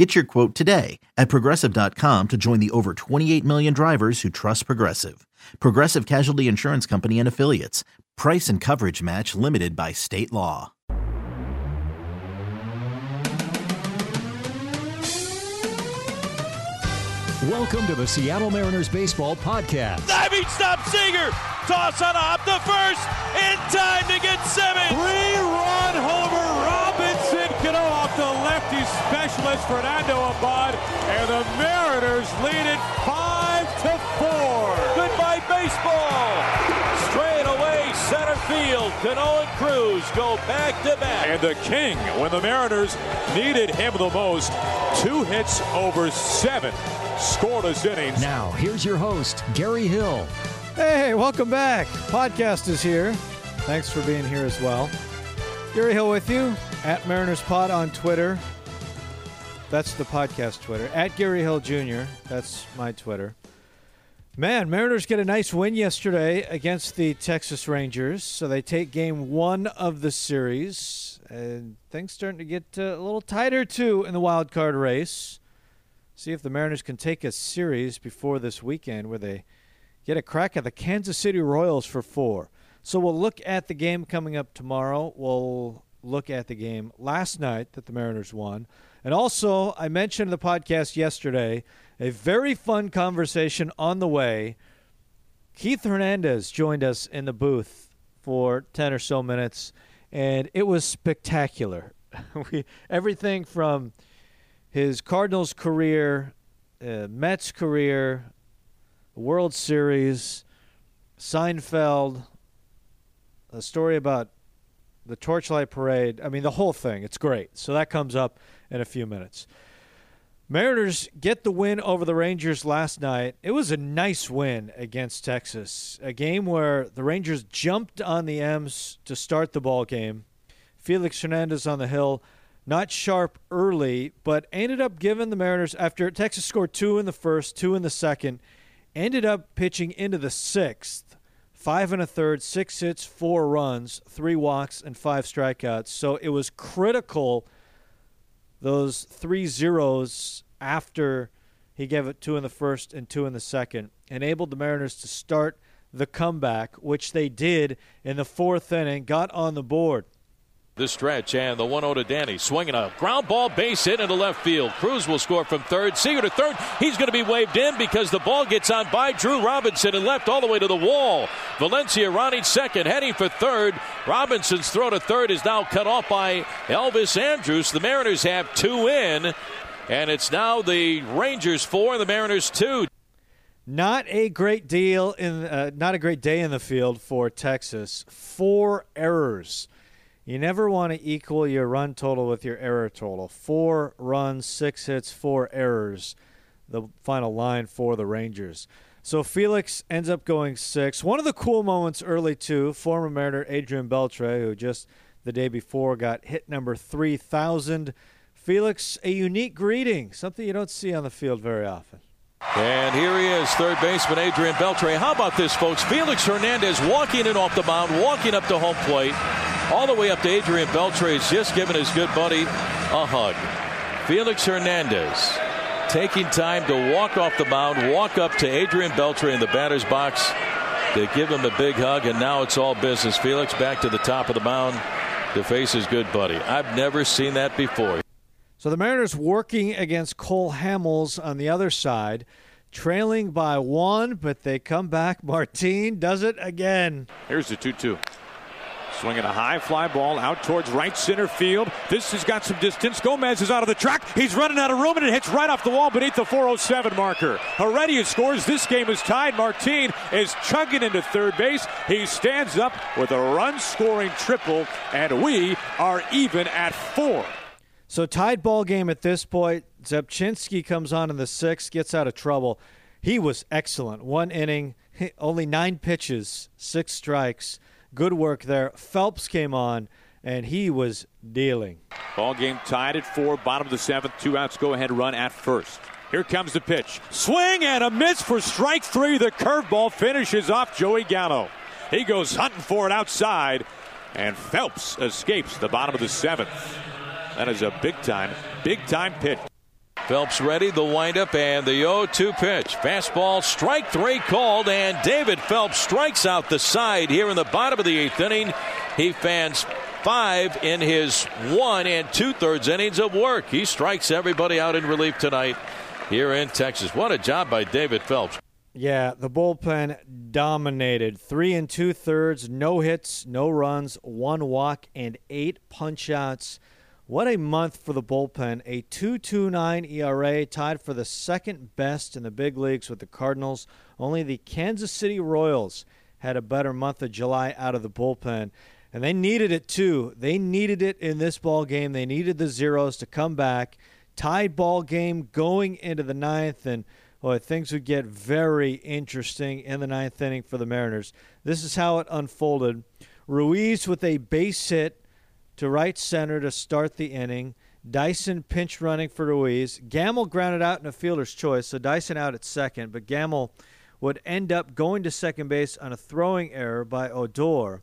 Get your quote today at progressive.com to join the over 28 million drivers who trust Progressive. Progressive Casualty Insurance Company and Affiliates. Price and coverage match limited by state law. Welcome to the Seattle Mariners Baseball Podcast. Diving stop Seager. Toss on up the first. In time to get seven. Three-run homer. Robinson specialist Fernando Abad. And the Mariners lead it five to four. Goodbye baseball. Straight away center field. Cano and Cruz go back to back. And the king, when the Mariners needed him the most, two hits over seven scoreless innings. Now, here's your host, Gary Hill. Hey, welcome back. Podcast is here. Thanks for being here as well. Gary Hill with you at Mariners Pod on Twitter. That's the podcast Twitter. At Gary Hill Jr. That's my Twitter. Man, Mariners get a nice win yesterday against the Texas Rangers. So they take game one of the series. And things starting to get uh, a little tighter, too, in the wild card race. See if the Mariners can take a series before this weekend where they get a crack at the Kansas City Royals for four. So we'll look at the game coming up tomorrow. We'll look at the game last night that the Mariners won. And also, I mentioned the podcast yesterday a very fun conversation on the way. Keith Hernandez joined us in the booth for 10 or so minutes, and it was spectacular. we, everything from his Cardinals career, uh, Mets career, World Series, Seinfeld, a story about the Torchlight Parade. I mean, the whole thing. It's great. So that comes up in a few minutes. Mariners get the win over the Rangers last night. It was a nice win against Texas. A game where the Rangers jumped on the M's to start the ball game. Felix Hernandez on the hill not sharp early, but ended up giving the Mariners after Texas scored two in the first, two in the second, ended up pitching into the sixth, five and a third, six hits, four runs, three walks, and five strikeouts. So it was critical those three zeros after he gave it two in the first and two in the second, enabled the Mariners to start the comeback, which they did in the fourth inning, got on the board the stretch and the 1 0 to Danny. Swinging a ground ball base hit into left field. Cruz will score from third. Seager to third. He's going to be waved in because the ball gets on by Drew Robinson and left all the way to the wall. Valencia running second, heading for third. Robinson's throw to third is now cut off by Elvis Andrus. The Mariners have two in, and it's now the Rangers four and the Mariners two. Not a great deal in, uh, not a great day in the field for Texas. Four errors. You never want to equal your run total with your error total. Four runs, six hits, four errors. The final line for the Rangers. So Felix ends up going six. One of the cool moments early, too, former Mariner Adrian Beltre, who just the day before got hit number 3,000. Felix, a unique greeting, something you don't see on the field very often. And here he is, third baseman Adrian Beltre. How about this, folks? Felix Hernandez walking in off the mound, walking up to home plate, all the way up to Adrian Beltre. He's just giving his good buddy a hug. Felix Hernandez taking time to walk off the mound, walk up to Adrian Beltre in the batter's box to give him a big hug, and now it's all business. Felix back to the top of the mound to face his good buddy. I've never seen that before. So the Mariners working against Cole Hamels on the other side, trailing by one, but they come back. Martin does it again. Here's the 2 2. Swinging a high fly ball out towards right center field. This has got some distance. Gomez is out of the track. He's running out of room and it hits right off the wall beneath the 407 marker. Heredia scores. This game is tied. Martin is chugging into third base. He stands up with a run scoring triple, and we are even at four. So tied ball game at this point. Rzepczynski comes on in the sixth, gets out of trouble. He was excellent. One inning, only nine pitches, six strikes. Good work there. Phelps came on, and he was dealing. Ball game tied at four, bottom of the seventh. Two outs, go ahead run at first. Here comes the pitch. Swing and a miss for strike three. The curveball finishes off Joey Gallo. He goes hunting for it outside, and Phelps escapes the bottom of the seventh. That is a big time, big time pitch. Phelps ready, the windup, and the 0 2 pitch. Fastball, strike three called, and David Phelps strikes out the side here in the bottom of the eighth inning. He fans five in his one and two thirds innings of work. He strikes everybody out in relief tonight here in Texas. What a job by David Phelps. Yeah, the bullpen dominated. Three and two thirds, no hits, no runs, one walk, and eight punchouts. What a month for the bullpen. A 2.29 ERA, tied for the second best in the big leagues with the Cardinals. Only the Kansas City Royals had a better month of July out of the bullpen. And they needed it too. They needed it in this ball game. They needed the zeros to come back. Tied ball game going into the ninth, and boy, things would get very interesting in the ninth inning for the Mariners. This is how it unfolded. Ruiz with a base hit to right center to start the inning. Dyson pinch running for Ruiz. Gamel grounded out in a fielder's choice, so Dyson out at second, but Gamel would end up going to second base on a throwing error by Odor.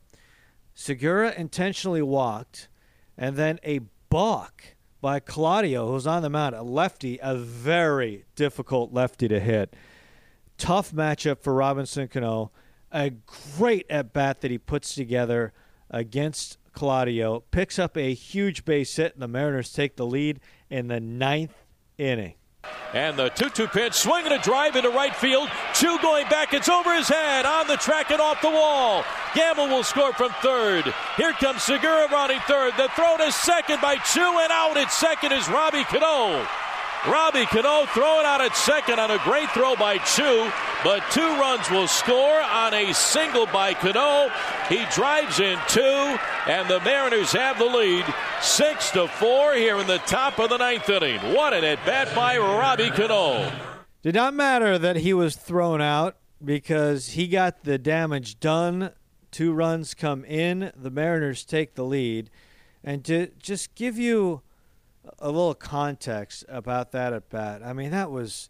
Segura intentionally walked, and then a balk by Claudio, who's on the mound, a lefty, a very difficult lefty to hit. Tough matchup for Robinson Cano. A great at bat that he puts together against Claudio, picks up a huge base hit, and the Mariners take the lead in the ninth inning. And the 2 2 pitch, swinging a drive into right field. Two going back, it's over his head, on the track and off the wall. Gamel will score from third. Here comes Segura running third. The throw to second by Choo, and out at second is Robbie Cano. Robbie Cano throwing out at second on a great throw by Choo, but two runs will score on a single by Cano. He drives in two, and the Mariners have the lead six to four here in the top of the ninth inning. What an at bat by Robbie Cano. Did not matter that he was thrown out because he got the damage done. Two runs come in, the Mariners take the lead. And to just give you a little context about that at bat. I mean, that was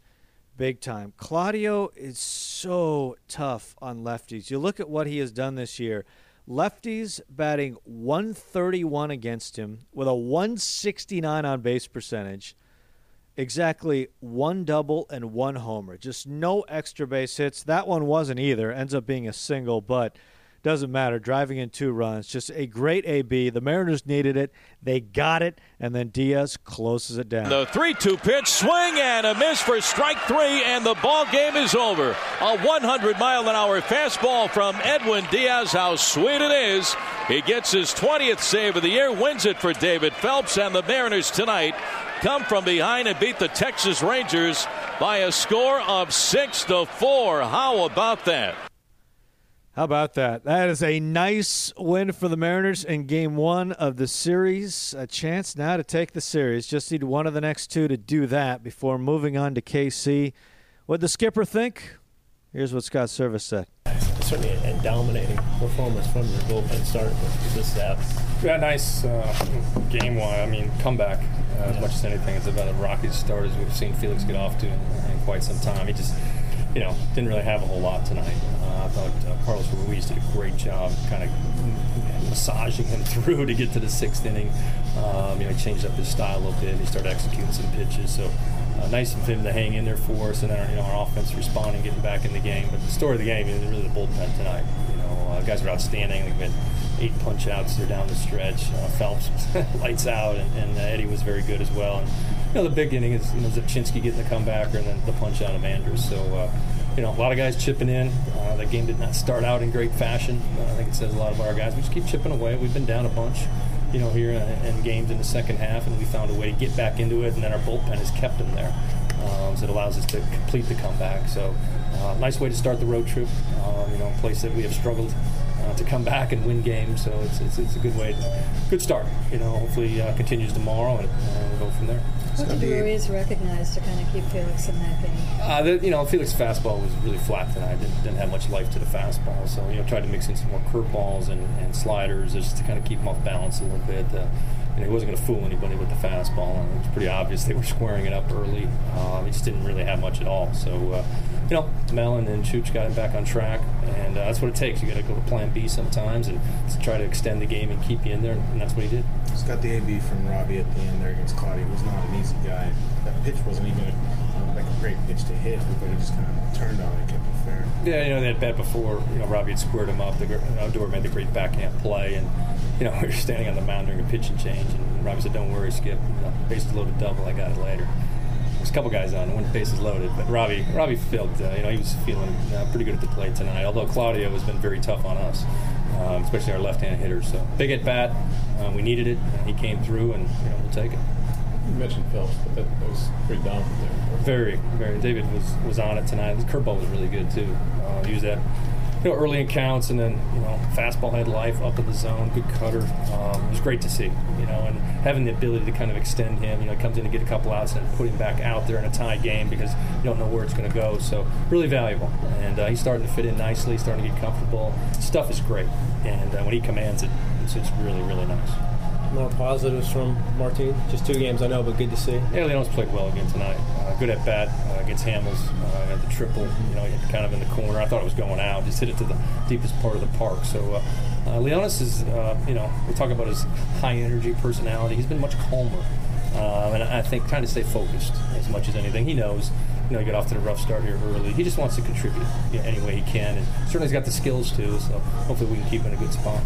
big time. Claudio is so tough on lefties. You look at what he has done this year. Lefties batting 131 against him with a 169 on base percentage. Exactly one double and one homer. Just no extra base hits. That one wasn't either. Ends up being a single, but doesn't matter. Driving in two runs. Just a great AB. The Mariners needed it. They got it. And then Diaz closes it down. The 3 2 pitch, swing and a miss for strike three, and the ball game is over. A 100 mile an hour fastball from Edwin Diaz. How sweet it is. He gets his 20th save of the year, wins it for David Phelps, and the Mariners tonight come from behind and beat the Texas Rangers by a score of 6 to 4. How about that? How about that? That is a nice win for the Mariners in game one of the series. A chance now to take the series. Just need one of the next two to do that before moving on to KC. What the skipper think? Here's what Scott Servais said. Certainly a dominating performance from your bullpen start with this staff. Yeah, nice uh, game one. I mean, comeback uh, as much as anything. It's about a rocky start as we've seen Felix get off to in, in quite some time. He just you know, didn't really have a whole lot tonight. Uh, I thought uh, Carlos Ruiz did a great job kind of massaging him through to get to the sixth inning. Um, you know, he changed up his style a little bit. And he started executing some pitches. So uh, nice of him to hang in there for us, and then you know, our offense responding, getting back in the game. But the story of the game is really the bullpen tonight. You know, uh, guys are outstanding. They've been eight punch outs. They're down the stretch. Uh, Phelps lights out, and, and uh, Eddie was very good as well. And, you know, the big inning is you know, Rzepczynski getting the comebacker and then the punch out of Andrus. So, uh, you know, a lot of guys chipping in. Uh, the game did not start out in great fashion. Uh, I think it says a lot about our guys. We just keep chipping away. We've been down a bunch, you know, here in, in games in the second half, and we found a way to get back into it, and then our bullpen has kept them there. Um, so it allows us to complete the comeback. So, uh, nice way to start the road trip. Um, you know, a place that we have struggled uh, to come back and win games. So it's, it's, it's, a good way, to, good start. You know, hopefully uh, continues tomorrow and, and we'll go from there. What did the Ruiz recognize to kind of keep Felix in that game? Uh, the, you know, Felix' fastball was really flat tonight. Didn't, didn't have much life to the fastball. So, you know, tried to mix in some more curveballs and, and sliders just to kind of keep him off balance a little bit. Uh, and he wasn't going to fool anybody with the fastball. And it was pretty obvious they were squaring it up early. Um, he just didn't really have much at all. So, uh, you know, Mellon and Chooch got him back on track, and uh, that's what it takes. You got to go to Plan B sometimes and try to extend the game and keep you in there, and that's what he did. He's got the AB from Robbie at the end there against Claudio. He was not an easy guy. That pitch wasn't even a, like a great pitch to hit, but he just kind of turned on it, kept it fair. Yeah, you know, that bet before, you know, Robbie had squared him up. The Odor made the great backhand play, and you know, we were standing on the mound during a pitching change, and Robbie said, "Don't worry, Skip. You know, bases loaded double. I got it later." There's a couple guys on, when one bases loaded, but Robbie, Robbie felt, uh, you know, he was feeling uh, pretty good at the plate tonight. Although Claudio has been very tough on us, um, especially our left-hand hitters. So big at bat, uh, we needed it. he came through, and you know, we'll take it. You mentioned Phelps, but that, that was pretty dominant there. Very, very. David was was on it tonight. His curveball was really good too. Uh, used that you know, early in counts, and then you know, fastball had life up in the zone, good cutter. Um, it was great to see, you know, and having the ability to kind of extend him. You know, comes in to get a couple outs and put him back out there in a tie game because you don't know where it's going to go. So really valuable, and uh, he's starting to fit in nicely, starting to get comfortable. Stuff is great, and uh, when he commands it, it's, it's really really nice. More positives from Martin. Just two games, I know, but good to see. Yeah, Leon's played well again tonight. Uh, good at bat uh, against Hamels uh, at the triple. You know, hit kind of in the corner. I thought it was going out. Just hit it to the deepest part of the park. So uh, uh, Leonys is, uh, you know, we talk about his high energy personality. He's been much calmer, um, and I think trying to stay focused as much as anything. He knows you know, he got off to the rough start here early. He just wants to contribute you know, any way he can, and certainly he's got the skills too. So hopefully we can keep him in a good spot.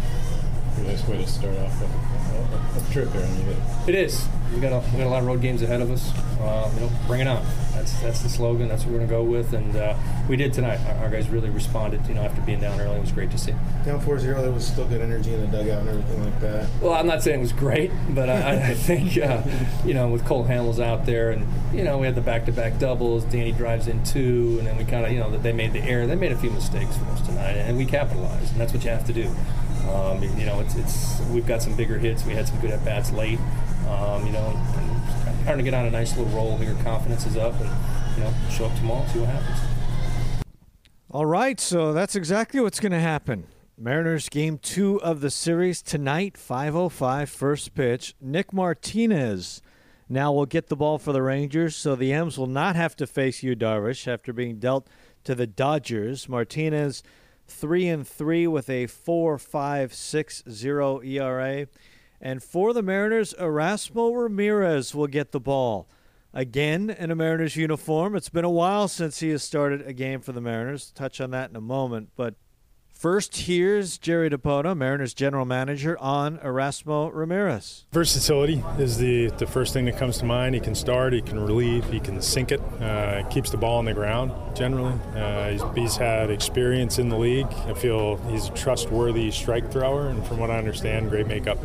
Pretty nice way to start off a, a, a trip here. I mean, it is. We got a we got a lot of road games ahead of us. Uh, you know, bring it on. That's that's the slogan. That's what we're going to go with, and uh, we did tonight. Our, our, guys really responded. You know, after being down early, it was great to see. Down 4-0, there was still good energy in the dugout and everything like that. Well, I'm not saying it was great, but I, I think uh, you know with Cole Hamels out there, and you know we had the back-to-back doubles. Danny drives in two, and then we kind of you know that they made the error. They made a few mistakes for us tonight, and we capitalized, and that's what you have to do. Um, you know, it's, it's we've got some bigger hits. We had some good at bats late. Um, you know, starting to get on a nice little roll here. Confidence is up, and you know, show up tomorrow, see what happens. All right, so that's exactly what's going to happen. Mariners game two of the series tonight, 5:05 first pitch. Nick Martinez now will get the ball for the Rangers, so the M's will not have to face Yu Darvish after being dealt to the Dodgers. Martinez three and three with a four five six zero ERA. And for the Mariners, Erasmo Ramirez will get the ball. Again in a Mariners uniform. It's been a while since he has started a game for the Mariners. Touch on that in a moment. But First, here's Jerry Dipoto, Mariners general manager, on Erasmo Ramirez. Versatility is the, the first thing that comes to mind. He can start, he can relieve, he can sink it, uh, keeps the ball on the ground generally. Uh, he's, he's, had experience in the league. I feel he's a trustworthy strike thrower, and from what I understand, great makeup.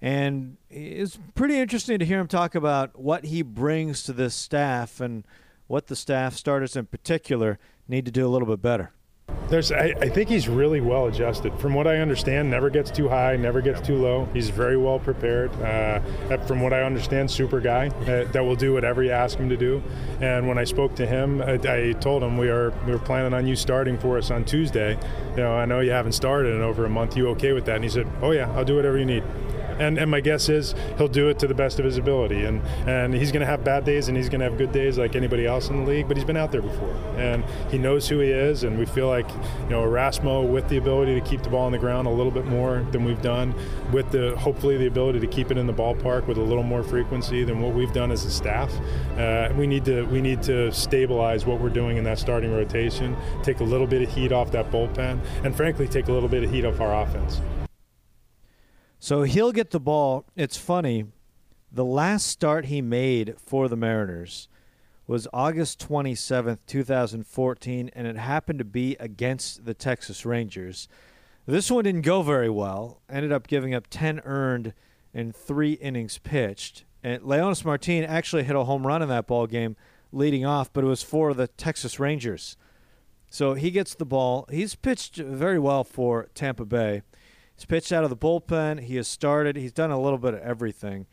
And it's pretty interesting to hear him talk about what he brings to this staff and what the staff, starters in particular, need to do a little bit better. There's, I, I, think he's really well adjusted. From what I understand, never gets too high, never gets too low. He's very well prepared. Uh, from what I understand, super guy uh, that will do whatever you ask him to do. And when I spoke to him, I, I, told him we are we are planning on you starting for us on Tuesday. You know, I know you haven't started in over a month. You okay with that? And he said, Oh yeah, I'll do whatever you need and, and my guess is he'll do it to the best of his ability. And, and he's going to have bad days and he's going to have good days like anybody else in the league, but he's been out there before. And he knows who he is. And we feel like, you know, Erasmo with the ability to keep the ball on the ground a little bit more than we've done, with the hopefully the ability to keep it in the ballpark with a little more frequency than what we've done as a staff. Uh, we need to we need to stabilize what we're doing in that starting rotation, take a little bit of heat off that bullpen, and frankly take a little bit of heat off our offense. So he'll get the ball. It's funny. The last start he made for the Mariners was August 27th, 2014, and it happened to be against the Texas Rangers. This one didn't go very well. Ended up giving up 10 earned in three innings pitched. And Leonys Martin actually hit a home run in that ball game leading off, but it was for the Texas Rangers. So he gets the ball. He's pitched very well for Tampa Bay. He's pitched out of the bullpen. He has started. He's done a little bit of everything.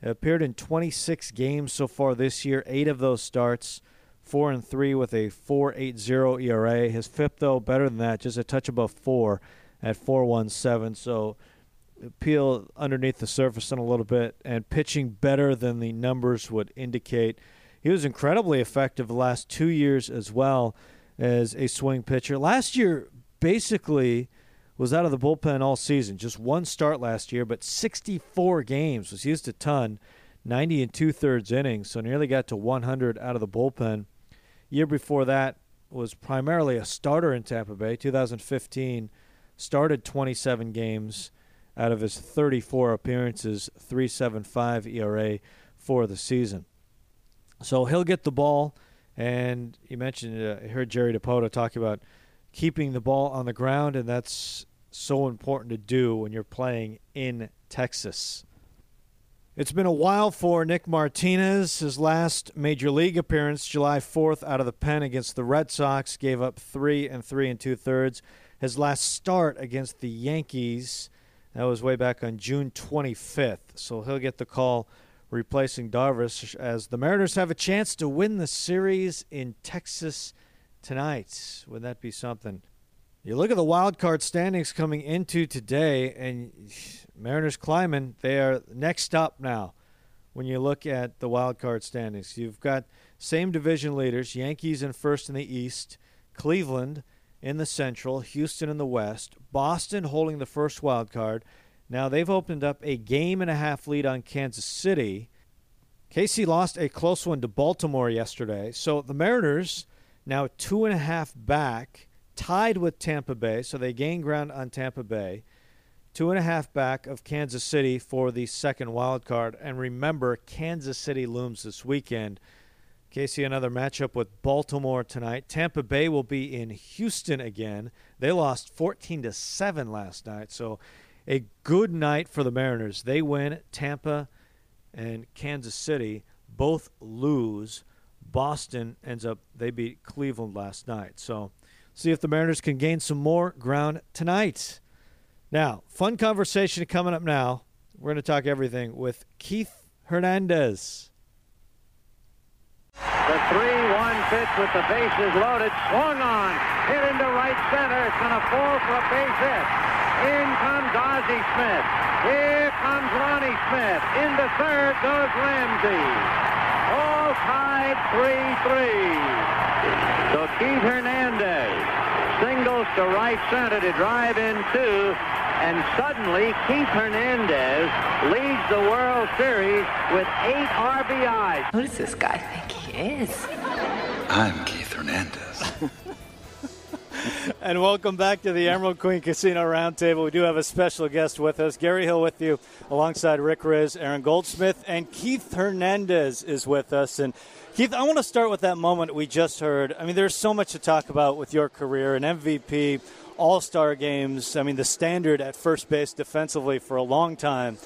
Appeared in 26 games so far this year. Eight of those starts, four and three with a 4.80 ERA. His FIP though better than that, just a touch above four at 4.17. So peel underneath the surface in a little bit and pitching better than the numbers would indicate. He was incredibly effective the last two years as well as a swing pitcher. Last year, basically, was out of the bullpen all season. Just one start last year, but 64 games. Was used a ton, 90 and two thirds innings, so nearly got to 100 out of the bullpen. Year before that was primarily a starter in Tampa Bay. 2015 started 27 games out of his 34 appearances, 3.75 ERA for the season. So he'll get the ball, and you mentioned uh, heard Jerry Dipoto talking about keeping the ball on the ground, and that's so important to do when you're playing in Texas. It's been a while for Nick Martinez. His last major league appearance, July 4th, out of the pen against the Red Sox, gave up three and three and two thirds. His last start against the Yankees, that was way back on June 25th. So he'll get the call replacing Darvish as the Mariners have a chance to win the series in Texas tonight. Would that be something? You look at the wild card standings coming into today, and Mariners climbing. They are next up now. When you look at the wild card standings, you've got same division leaders: Yankees in first in the East, Cleveland in the Central, Houston in the West, Boston holding the first wild card. Now they've opened up a game and a half lead on Kansas City. KC lost a close one to Baltimore yesterday, so the Mariners now two and a half back, tied with Tampa Bay, so they gain ground on Tampa Bay. Two and a half back of Kansas City for the second wild card. And remember, Kansas City looms this weekend. Casey, another matchup with Baltimore tonight. Tampa Bay will be in Houston again. They lost 14 to 7 last night, so a good night for the Mariners. They win. Tampa and Kansas City both lose. Boston ends up they beat Cleveland last night. So see if the Mariners can gain some more ground tonight. Now, fun conversation coming up now. We're going to talk everything with Keith Hernandez. The 3-1 pitch with the bases loaded, swung on, hit into right center. It's going to fall for a base hit. In comes Ozzie Smith. Here comes Lonnie Smith. Into third goes Ramsey 5-3-3. So Keith Hernandez singles to right center to drive in two, and suddenly Keith Hernandez leads the World Series with eight RBIs. Who does this guy think he is? I'm Keith Hernandez. and welcome back to the Emerald Queen Casino Roundtable. We do have a special guest with us. Gary Hill with you, alongside Rick Rizzs, Aaron Goldsmith, and Keith Hernandez is with us. And Keith, I want to start with that moment we just heard. I mean, there's so much to talk about with your career, an MVP, All Star games. I mean, the standard at first base defensively for a long time.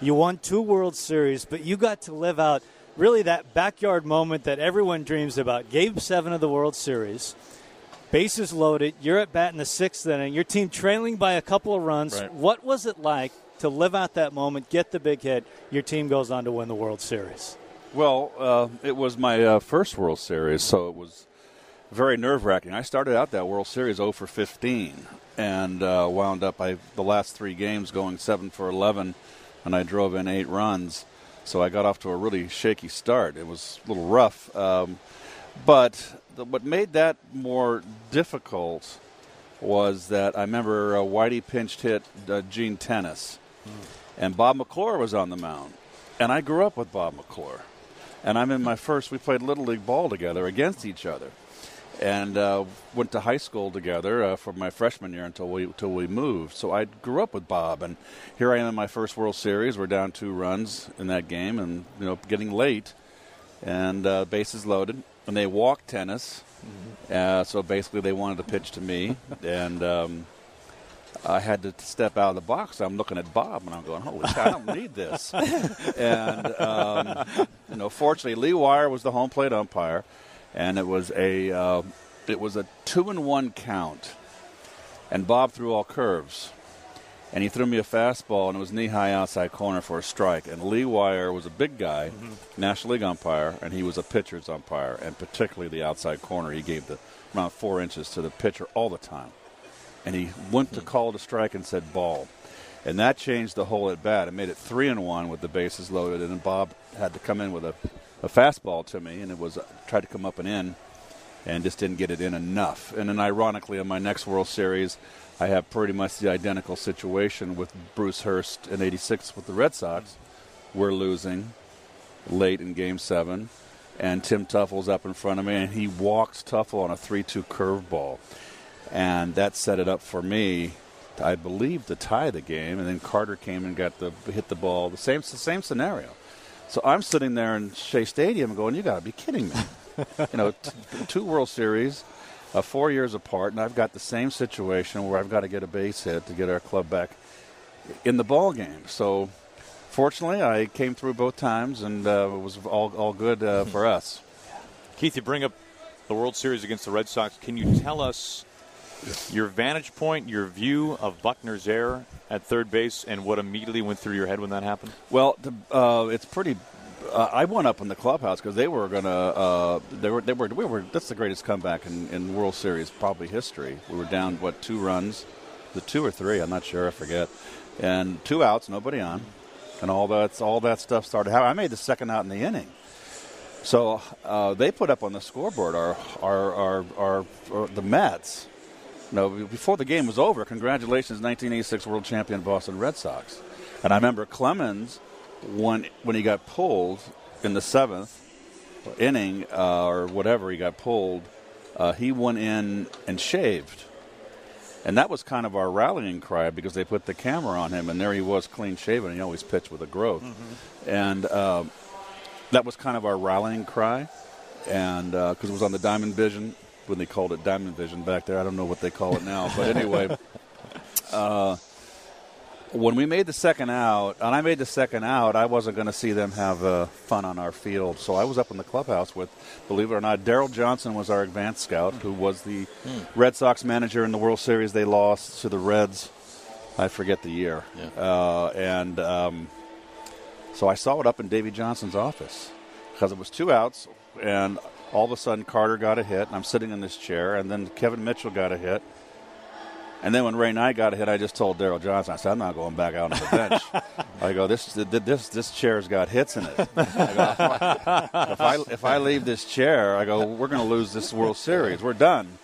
You won two World Series, but you got to live out really that backyard moment that everyone dreams about. Game seven of the World Series bases loaded. You're at bat in the sixth inning. Your team trailing by a couple of runs. Right. What was it like to live out that moment, get the big hit? Your team goes on to win the World Series. Well, uh, it was my uh, first World Series, so it was very nerve wracking. I started out that World Series 0 for 15 and uh, wound up I, the last three games going 7 for 11, and I drove in eight runs. So I got off to a really shaky start. It was a little rough. Um, but what made that more difficult was that I remember uh, Whitey pinched hit uh, Gene Tenace, mm. and Bob McClure was on the mound. And I grew up with Bob McClure. And I'm in my first, we played Little League ball together against each other. And uh, went to high school together uh, for my freshman year until we until we moved. So I grew up with Bob, and here I am in my first World Series. We're down two runs in that game, and you know getting late, and uh, bases loaded and they walked Tenace, Mm-hmm. Uh, so basically, they wanted to pitch to me, and um, I had to step out of the box. I'm looking at Bob, and I'm going, "Holy cow, I don't need this." and um, you know, fortunately, Lee Weyer was the home plate umpire, and it was a uh, it was a two and one count, and Bob threw all curves, and he threw me a fastball, and it was knee high outside corner for a strike. And Lee Weyer was a big guy, National League umpire, and he was a pitcher's umpire, and particularly the outside corner. He gave the around four inches to the pitcher all the time. And he went to call the strike and said ball. And that changed the whole at bat. It made it three and one with the bases loaded, and then Bob had to come in with a, a fastball to me, and it was uh, tried to come up and in, and just didn't get it in enough. And then, ironically, in my next World Series, I have pretty much the identical situation with Bruce Hurst in '86 with the Red Sox. We're losing late in Game Seven, and Tim Teufel's up in front of me, and he walks Tuffle on a 3-2 curveball, and that set it up for me. I believe to tie the game, and then Carter came and got the hit the ball. The same the same scenario. So I'm sitting there in Shea Stadium going, "You got to be kidding me!" you know, t- two World Series, uh, four years apart, and I've got the same situation where I've got to get a base hit to get our club back in the ball game. So, fortunately, I came through both times, and uh, it was all all good uh, for us. Keith, you bring up the World Series against the Red Sox. Can you tell us your vantage point, your view of Buckner's error at third base, and what immediately went through your head when that happened? Well, the, uh, it's pretty. Uh, I went up in the clubhouse because they were gonna. Uh, they were. They were. We were. That's the greatest comeback in, in World Series probably history. We were down what two runs, the two or three. I'm not sure. I forget. And two outs, nobody on, and all that. All that stuff started. I made the second out in the inning. So uh, they put up on the scoreboard our our, our, our, our the Mets. No, before the game was over, congratulations, 1986 World Champion Boston Red Sox. And I remember Clemens, when when he got pulled in the seventh inning uh, or whatever, he got pulled. Uh, he went in and shaved, and that was kind of our rallying cry because they put the camera on him, and there he was, clean shaven. He always pitched with a growth, and uh, that was kind of our rallying cry, and because it was on the Diamond Vision when they called it Diamond Vision back there. I don't know what they call it now, but anyway. When we made the second out, and I made the second out, I wasn't going to see them have uh, fun on our field. So I was up in the clubhouse with, believe it or not, Darrell Johnson was our advanced scout, who was the Red Sox manager in the World Series. They lost to the Reds. I forget the year. Uh, and um, so I saw it up in Davey Johnson's office because it was two outs, and all of a sudden Carter got a hit, and I'm sitting in this chair, and then Kevin Mitchell got a hit. And then when Ray Knight got hit, I just told Darrell Johnson, I said, I'm not going back out on the bench. I go, this this this chair's got hits in it. I go, if, I, if I leave this chair, I go, we're going to lose this World Series. We're done.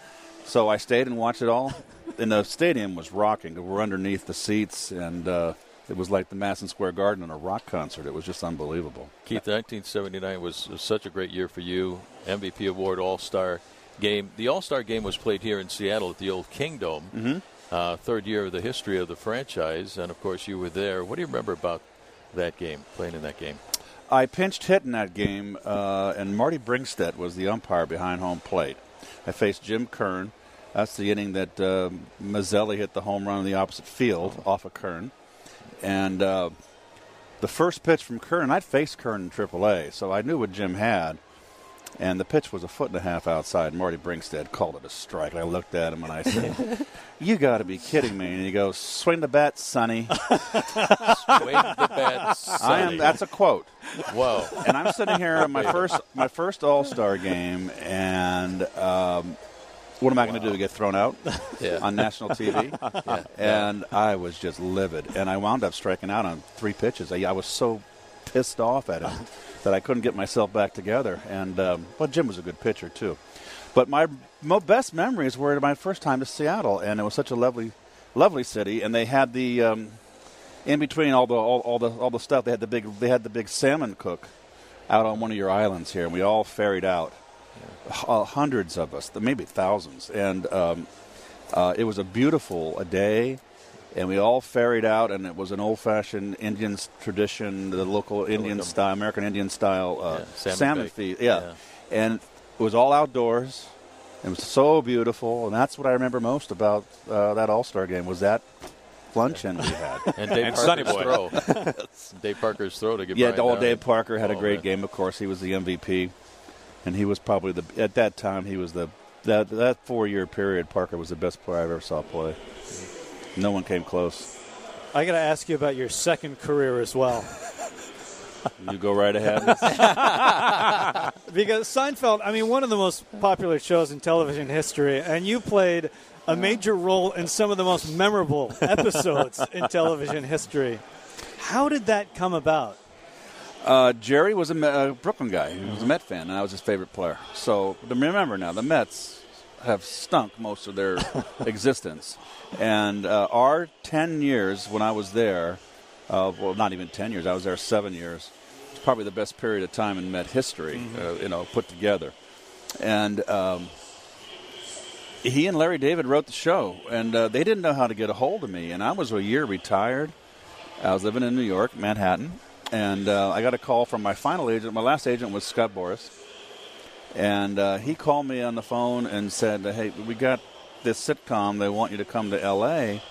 So I stayed and watched it all. And the stadium was rocking. We're underneath the seats, and uh, it was like the Madison Square Garden in a rock concert. It was just unbelievable. Keith, 1979 was, was such a great year for you. MVP award, All Star game. The All Star game was played here in Seattle at the old Kingdome. Mhm. Uh, third year of the history of the franchise, and of course you were there. What do you remember about that game? Playing in that game? I pinched hit in that game, uh, and Marty Springstead was the umpire behind home plate. I faced Jim Kern. That's the inning that uh, Mazzilli hit the home run in the opposite field off of Kern. And uh, the first pitch from Kern, I'd faced Kern in AAA, so I knew what Jim had. And the pitch was a foot and a half outside. Marty Springstead called it a strike. And I looked at him and I said, You got to be kidding me. And he goes, Swing the bat, Sonny. Swing the bat, I am, Sonny. that's a quote. Whoa. And I'm sitting here in my first my first All Star game, and um, what am I going to do? Get thrown out Yeah. on national TV? Yeah. And I was just livid, and I wound up striking out on three pitches. I, I was so pissed off at him that I couldn't get myself back together. And um, well, Jim was a good pitcher too. But my mo- best memories were my first time to Seattle, and it was such a lovely, lovely city. And they had the um, in between all the all, all the all the stuff. They had the big they had the big salmon cook out on one of your islands here, and we all ferried out, uh, hundreds of us, maybe thousands, and um, uh, it was a beautiful a day. And we all ferried out, and it was an old-fashioned Indian tradition, the local Indian like style, American Indian style uh, Yeah, salmon salmon feed. Yeah. Yeah. and it was all outdoors. It was so beautiful, and that's what I remember most about uh, that All Star game was that luncheon we had. And Dave And Parker's Sonny Boy. throw. Dave Parker's throw to get yeah, Brian all. Dave Parker had a Oh, great man. game. Of course, he was the MVP, and he was probably the at that time he was the that that four year period. Parker was the best player I ever saw play. No one came close. I got to ask you about your second career as well. You go right ahead. because Seinfeld, I mean, one of the most popular shows in television history, and you played a major role in some of the most memorable episodes in television history. How did that come about? Uh, Jerry was a, a Brooklyn guy. He was a Met fan, and I was his favorite player. So remember now, the Mets have stunk most of their existence. And uh, our 10 years when I was there, uh, well, not even 10 years, I was there seven years. It's probably the best period of time in Met history, uh, you know, put together. And um, he and Larry David wrote the show, and uh, they didn't know how to get a hold of me. And I was a year retired. I was living in New York, Manhattan, and uh, I got a call from my final agent. My last agent was Scott Boras, and uh, he called me on the phone and said, "Hey, we got this sitcom. They want you to come to L.A."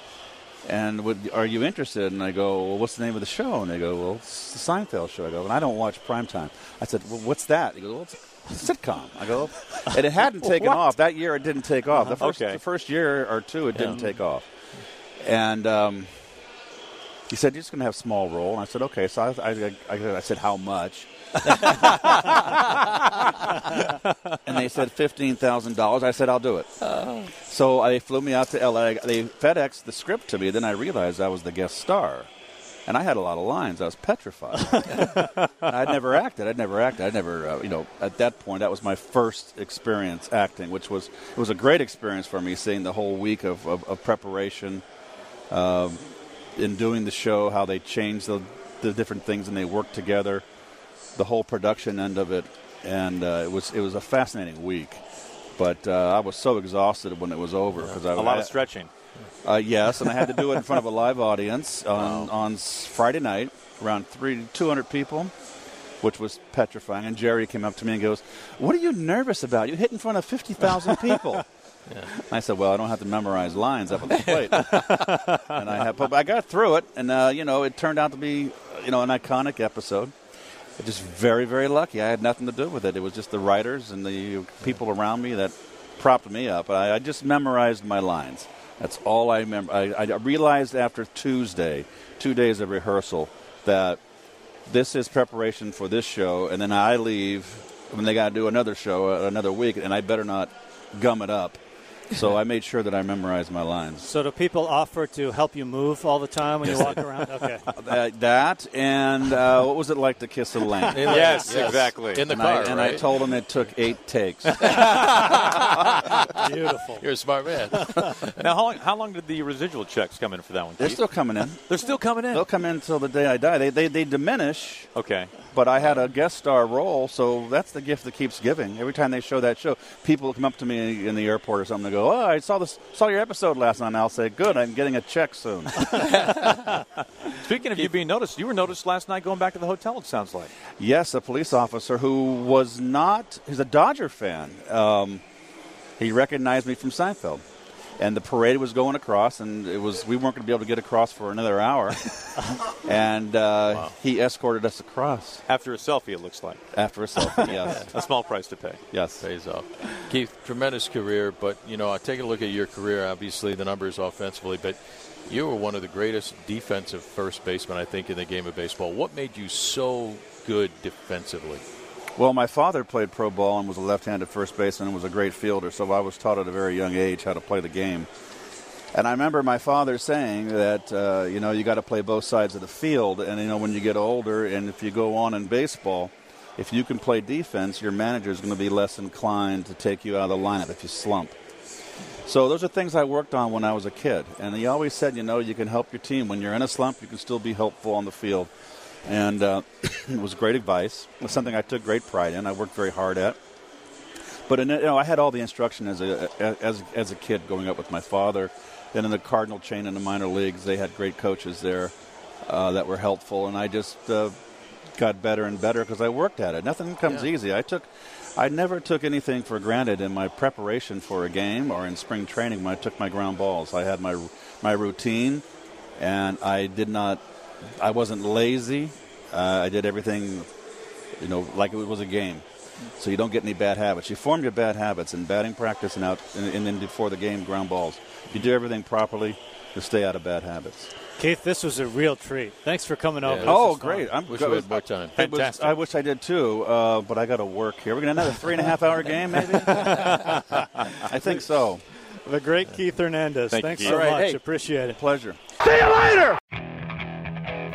And would, are you interested? And I go, well, what's the name of the show? And they go, well, it's the Seinfeld show. I go, and I don't watch primetime. I said, well, what's that? He goes, well, it's a sitcom. I go, and it hadn't taken off. That year it didn't take off. The first, Okay. the first year or two, it didn't take off. And um, he said, you're just going to have small role. And I said, okay. So I, I, I, I said, how much? and they said $15,000. I said, I'll do it. So they flew me out to LA. They FedExed the script to me. Then I realized I was the guest star. And I had a lot of lines. I was petrified. I'd never acted. I'd never acted. I'd never, uh, you know, at that point, that was my first experience acting, which was it was a great experience for me, seeing the whole week of, of, of preparation, um, in doing the show, how they changed the, the different things and they worked together, the whole production end of it, and uh, it was it was a fascinating week. But uh, I was so exhausted when it was over because I A lot I- of stretching. uh, yes, and I had to do it in front of a live audience on, on Friday night, around three, 200 people, which was petrifying. And Jerry came up to me and goes, What are you nervous about? You hit in front of 50,000 people. I said, Well, I don't have to memorize lines up on the plate. and I, have, but I got through it, and, uh, you know, it turned out to be, you know, an iconic episode. Just very, very lucky. I had nothing to do with it. It was just the writers and the people around me that propped me up. I, I just memorized my lines. That's all I remember. I, I realized after Tuesday, two days of rehearsal, that this is preparation for this show, and then I leave when they got to do another show uh, another week, and I better not gum it up. So I made sure that I memorized my lines. So do people offer to help you move all the time when you walk around? Okay. Uh, that and uh, what was it like to kiss a lamp? Yes, Yes. exactly. In the and car, I, and I told him it took eight takes. Beautiful. You're a smart man. now, how long, how long did the residual checks come in for that one? They're Keith? still coming in. They're still coming in. They'll come in until the day I die. They, they, they diminish. Okay. But I had a guest star role, so that's the gift that keeps giving. Every time they show that show, people will come up to me in the airport or something and go, "Oh, I saw this, saw your episode last night." And I'll say, "Good, I'm getting a check soon." Speaking of you being noticed, you were noticed last night going back to the hotel. It sounds like. yes, a police officer who was not, he's a Dodger fan. Um, he recognized me from Seinfeld. And the parade was going across, and it was we weren't going to be able to get across for another hour. and uh, he escorted us across After a selfie, it looks like. after a selfie. Yes, A small price to pay. yes. Pays off. Keith, tremendous career, but you know, I take a look at your career. Obviously, the numbers offensively, but you were one of the greatest defensive first basemen I think in the game of baseball. What made you so good defensively? Well, my father played pro ball and was a left-handed first baseman and was a great fielder, so I was taught at a very young age how to play the game. And I remember my father saying that uh, you know you got to play both sides of the field, and you know when you get older, and if you go on in baseball, if you can play defense, your manager is going to be less inclined to take you out of the lineup if you slump. So those are things I worked on when I was a kid, and he always said, you know, you can help your team when you're in a slump. You can still be helpful on the field, and uh, it was great advice. It was something I took great pride in. I worked very hard at. But in, you know, I had all the instruction as a as as a kid growing up with my father. Then in the Cardinal chain in the minor leagues, they had great coaches there uh, that were helpful, and I just uh, got better and better because I worked at it. Nothing comes Yeah. easy. I took, I never took anything for granted in my preparation for a game or in spring training when I took my ground balls. I had my my routine, and I did not, I wasn't lazy. Uh, I did everything, you know, like it was a game. So you don't get any bad habits. You form your bad habits in batting practice and out, and, and then before the game, ground balls. You do everything properly, to stay out of bad habits. Keith, this was a real treat. Thanks for coming over. oh, great! I'm Wish good. we had more time. It was- I wish I did too, uh, but I got to work here. We're gonna have another three and a half hour game, maybe. I think so. The great Keith Hernandez. Thank Thanks Keith. so All right, much. hey. Appreciate it. Pleasure. See you later!